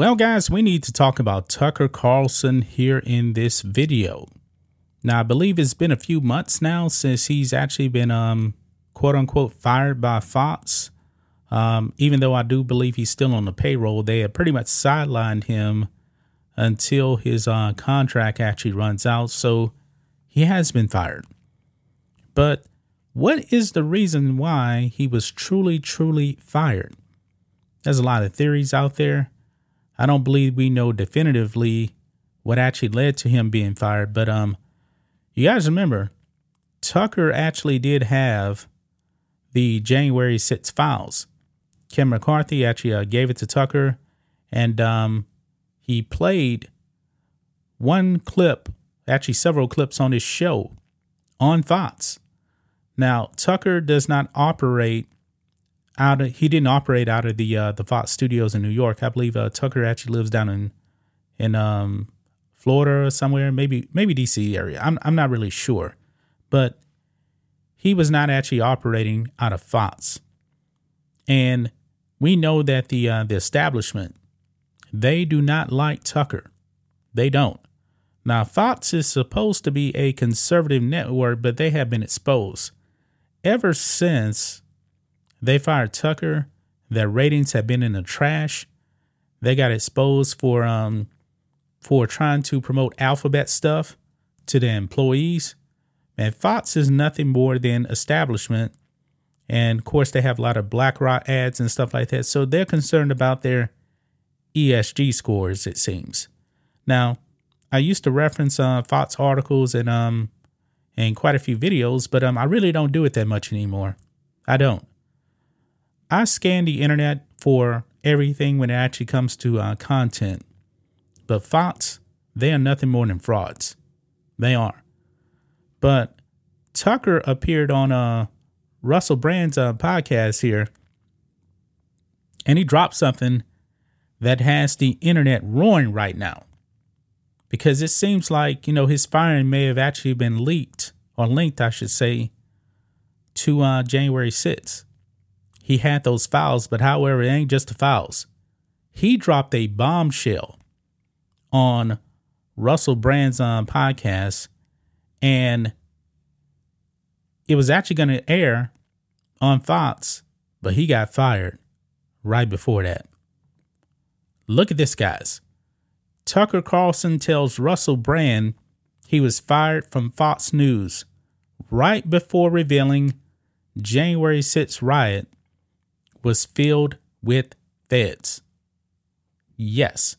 Well, guys, we need to talk about Tucker Carlson here in this video. Now, I believe it's been a few months now since he's actually been, um, quote unquote, fired by Fox. Um, even though I do believe he's still on the payroll, they have pretty much sidelined him until his uh, contract actually runs out. So he has been fired. But what is the reason why he was truly, truly fired? There's a lot of theories out there. I don't believe we know definitively what actually led to him being fired, but um, you guys remember Tucker actually did have the January 6 files. Kevin McCarthy actually uh, gave it to Tucker, and um, he played one clip, actually several clips on his show on Fox. Now Tucker does not operate out of he didn't operate out of the uh, the Fox studios in New York. I believe uh, Tucker actually lives down in in um, Florida or somewhere, maybe maybe DC area. I'm I'm not really sure, but he was not actually operating out of Fox, and we know that the uh, the establishment they do not like Tucker. They don't. Now Fox is supposed to be a conservative network, but they have been exposed ever since they fired Tucker. Their ratings have been in the trash. They got exposed for um for trying to promote alphabet stuff to their employees. And Fox is nothing more than establishment. And of course, they have a lot of BlackRock ads and stuff like that. So they're concerned about their ESG scores, it seems. Now, I used to reference uh, Fox articles and um and quite a few videos, but um I really don't do it that much anymore. I don't. I scan the internet for everything when it actually comes to uh, content. But Fox, they are nothing more than frauds. They are. But Tucker appeared on uh, Russell Brand's uh, podcast here, and he dropped something that has the internet roaring right now. Because it seems like, you know, his firing may have actually been leaked, or linked, I should say, to uh, January 6th he had those files, but however, it ain't just the files. He dropped a bombshell on Russell Brand's um, podcast, and it was actually going to air on Fox, but he got fired right before that. Look at this, guys. Tucker Carlson tells Russell Brand he was fired from Fox News right before revealing January 6th riot was filled with feds. Yes.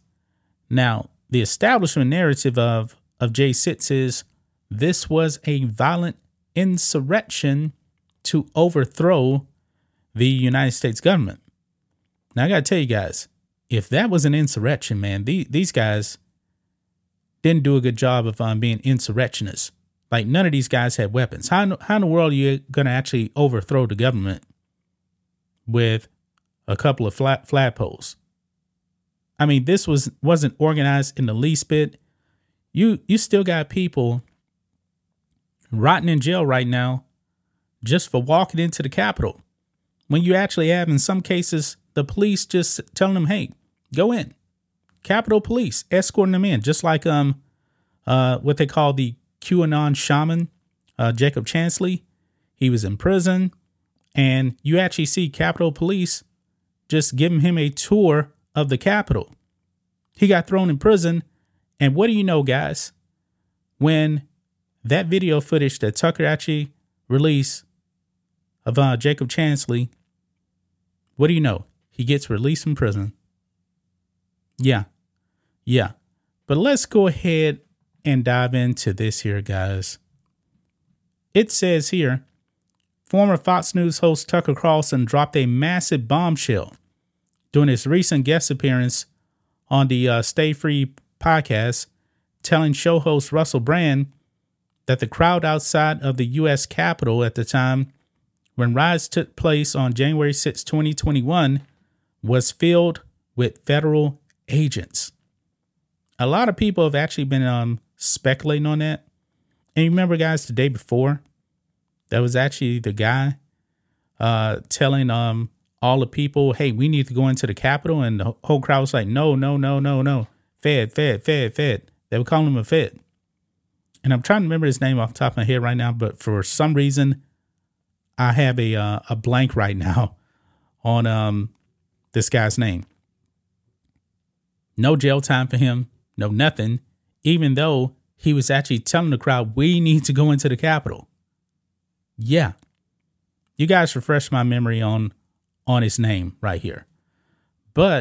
Now, the establishment narrative of, of J6 is this was a violent insurrection to overthrow the United States government. Now, I got to tell you guys, if that was an insurrection, man, the, these guys didn't do a good job of um, being insurrectionists. Like, none of these guys had weapons. How, how in the world are you going to actually overthrow the government with a couple of flat flagpoles. I mean, this was wasn't organized in the least bit. You you still got people rotting in jail right now just for walking into the Capitol. When you actually have, in some cases, the police just telling them, "Hey, go in." Capitol Police escorting them in, just like um, uh, what they call the QAnon shaman, uh, Jacob Chansley. He was in prison. And you actually see Capitol Police just giving him a tour of the Capitol. He got thrown in prison. And what do you know, guys? When that video footage that Tucker actually released of uh, Jacob Chansley, what do you know? He gets released from prison. Yeah. Yeah. But let's go ahead and dive into this here, guys. It says here former Fox News host Tucker Carlson dropped a massive bombshell during his recent guest appearance on the uh, Stay Free podcast, telling show host Russell Brand that the crowd outside of the U.S. Capitol at the time when riots took place on January 6, 2021, was filled with federal agents. A lot of people have actually been um, speculating on that. And you remember, guys, the day before, that was actually the guy uh, telling um, all the people, hey, we need to go into the Capitol. And the whole crowd was like, no, no, no, no, no. Fed, Fed, Fed, Fed. They were calling him a Fed. And I'm trying to remember his name off the top of my head right now, but for some reason, I have a uh, a blank right now on um this guy's name. No jail time for him, no nothing, even though he was actually telling the crowd, we need to go into the Capitol. Yeah. You guys refresh my memory on on his name right here. But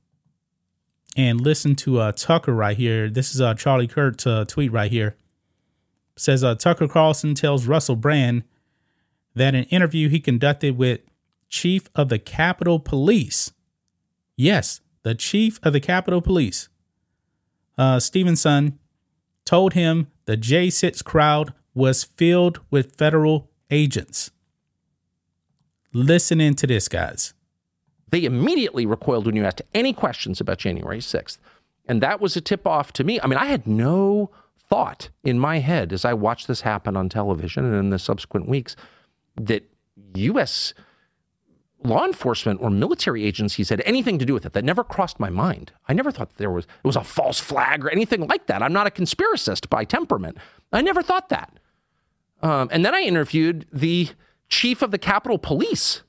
and listen to uh, Tucker right here. This is uh, Charlie Kirk's uh, tweet right here. says uh, Tucker Carlson tells Russell Brand that an interview he conducted with Chief of the Capitol Police. Yes, the Chief of the Capitol Police. Uh, Steven Sund told him the J6 crowd was filled with federal agents. Listen in to this, guys. They immediately recoiled when you asked any questions about January 6th. And that was a tip off to me. I mean, I had no thought in my head as I watched this happen on television and in the subsequent weeks that U.S. law enforcement or military agencies had anything to do with it. That never crossed my mind. I never thought there was it was a false flag or anything like that. I'm not a conspiracist by temperament. I never thought that. Um, and then I interviewed the chief of the Capitol Police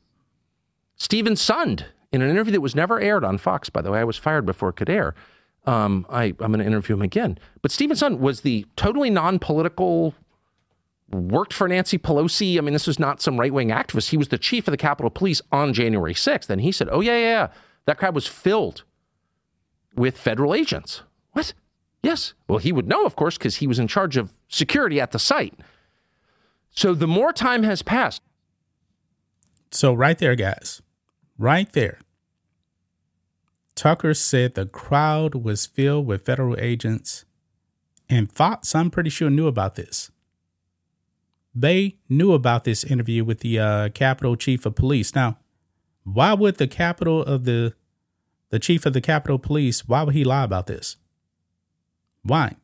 Steven Sund, in an interview that was never aired on Fox, by the way, I was fired before it could air. Um, I, I'm going to interview him again. But Steven Sund was the totally non political, worked for Nancy Pelosi. I mean, this was not some right wing activist. He was the chief of the Capitol Police on January 6th. And he said, Oh, yeah, yeah, yeah. That crowd was filled with federal agents. What? Yes. Well, he would know, of course, because he was in charge of security at the site. So the more time has passed, So, right there, guys, right there, Tucker said the crowd was filled with federal agents, and Fox, I'm pretty sure, knew about this. They knew about this interview with the uh, Capitol Chief of Police. Now, why would the Capitol of the the Chief of the Capitol Police? Why would he lie about this? Why?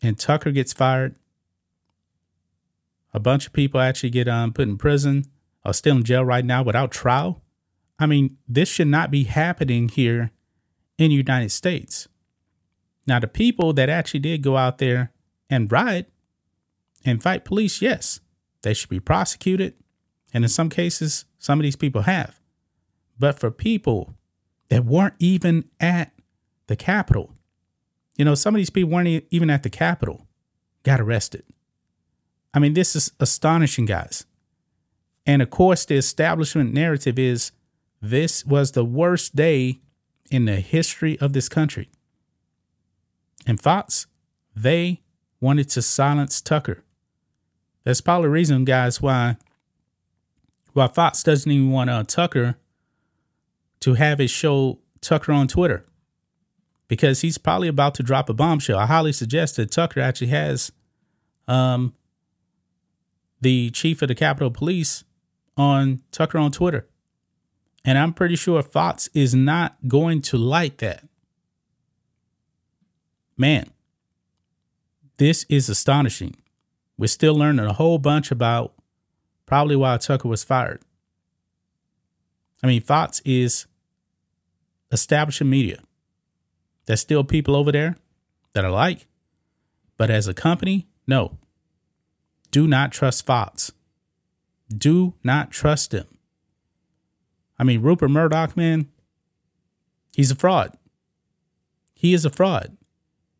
And Tucker gets fired. A bunch of people actually get um, put in prison or still in jail right now without trial. I mean, this should not be happening here in the United States. Now, the people that actually did go out there and riot and fight police, yes, they should be prosecuted. And in some cases, some of these people have. But for people that weren't even at the Capitol, you know, some of these people weren't even at the Capitol, got arrested. I mean, this is astonishing, guys. And of course, the establishment narrative is this was the worst day in the history of this country. And Fox, they wanted to silence Tucker. That's probably the reason, guys, why why Fox doesn't even want uh, Tucker to have his show Tucker on Twitter because he's probably about to drop a bombshell. I highly suggest that Tucker actually has um, the chief of the Capitol Police on Tucker on Twitter. And I'm pretty sure Fox is not going to like that. Man, this is astonishing. We're still learning a whole bunch about probably why Tucker was fired. I mean, Fox is establishing media. There's still people over there that are like, but as a company, no. Do not trust Fox. Do not trust him. I mean, Rupert Murdoch, man, he's a fraud. He is a fraud.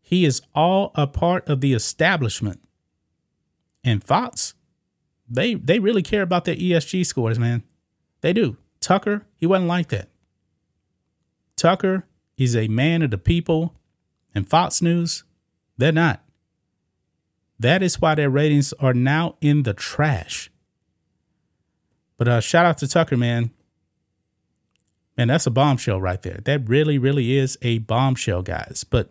He is all a part of the establishment. And Fox, they they really care about their ESG scores, man. They do. Tucker, he wasn't like that. Tucker is a man of the people, and Fox News, they're not. That is why their ratings are now in the trash. But uh, shout out to Tucker, man. Man, that's a bombshell right there. That really, really is a bombshell, guys. But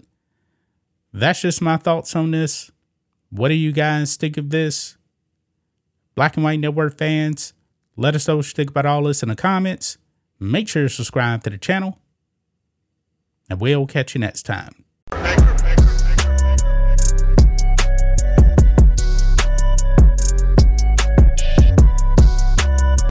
that's just my thoughts on this. What do you guys think of this? Black and White Network fans, let us know what you think about all this in the comments. Make sure to subscribe to the channel, and we'll catch you next time.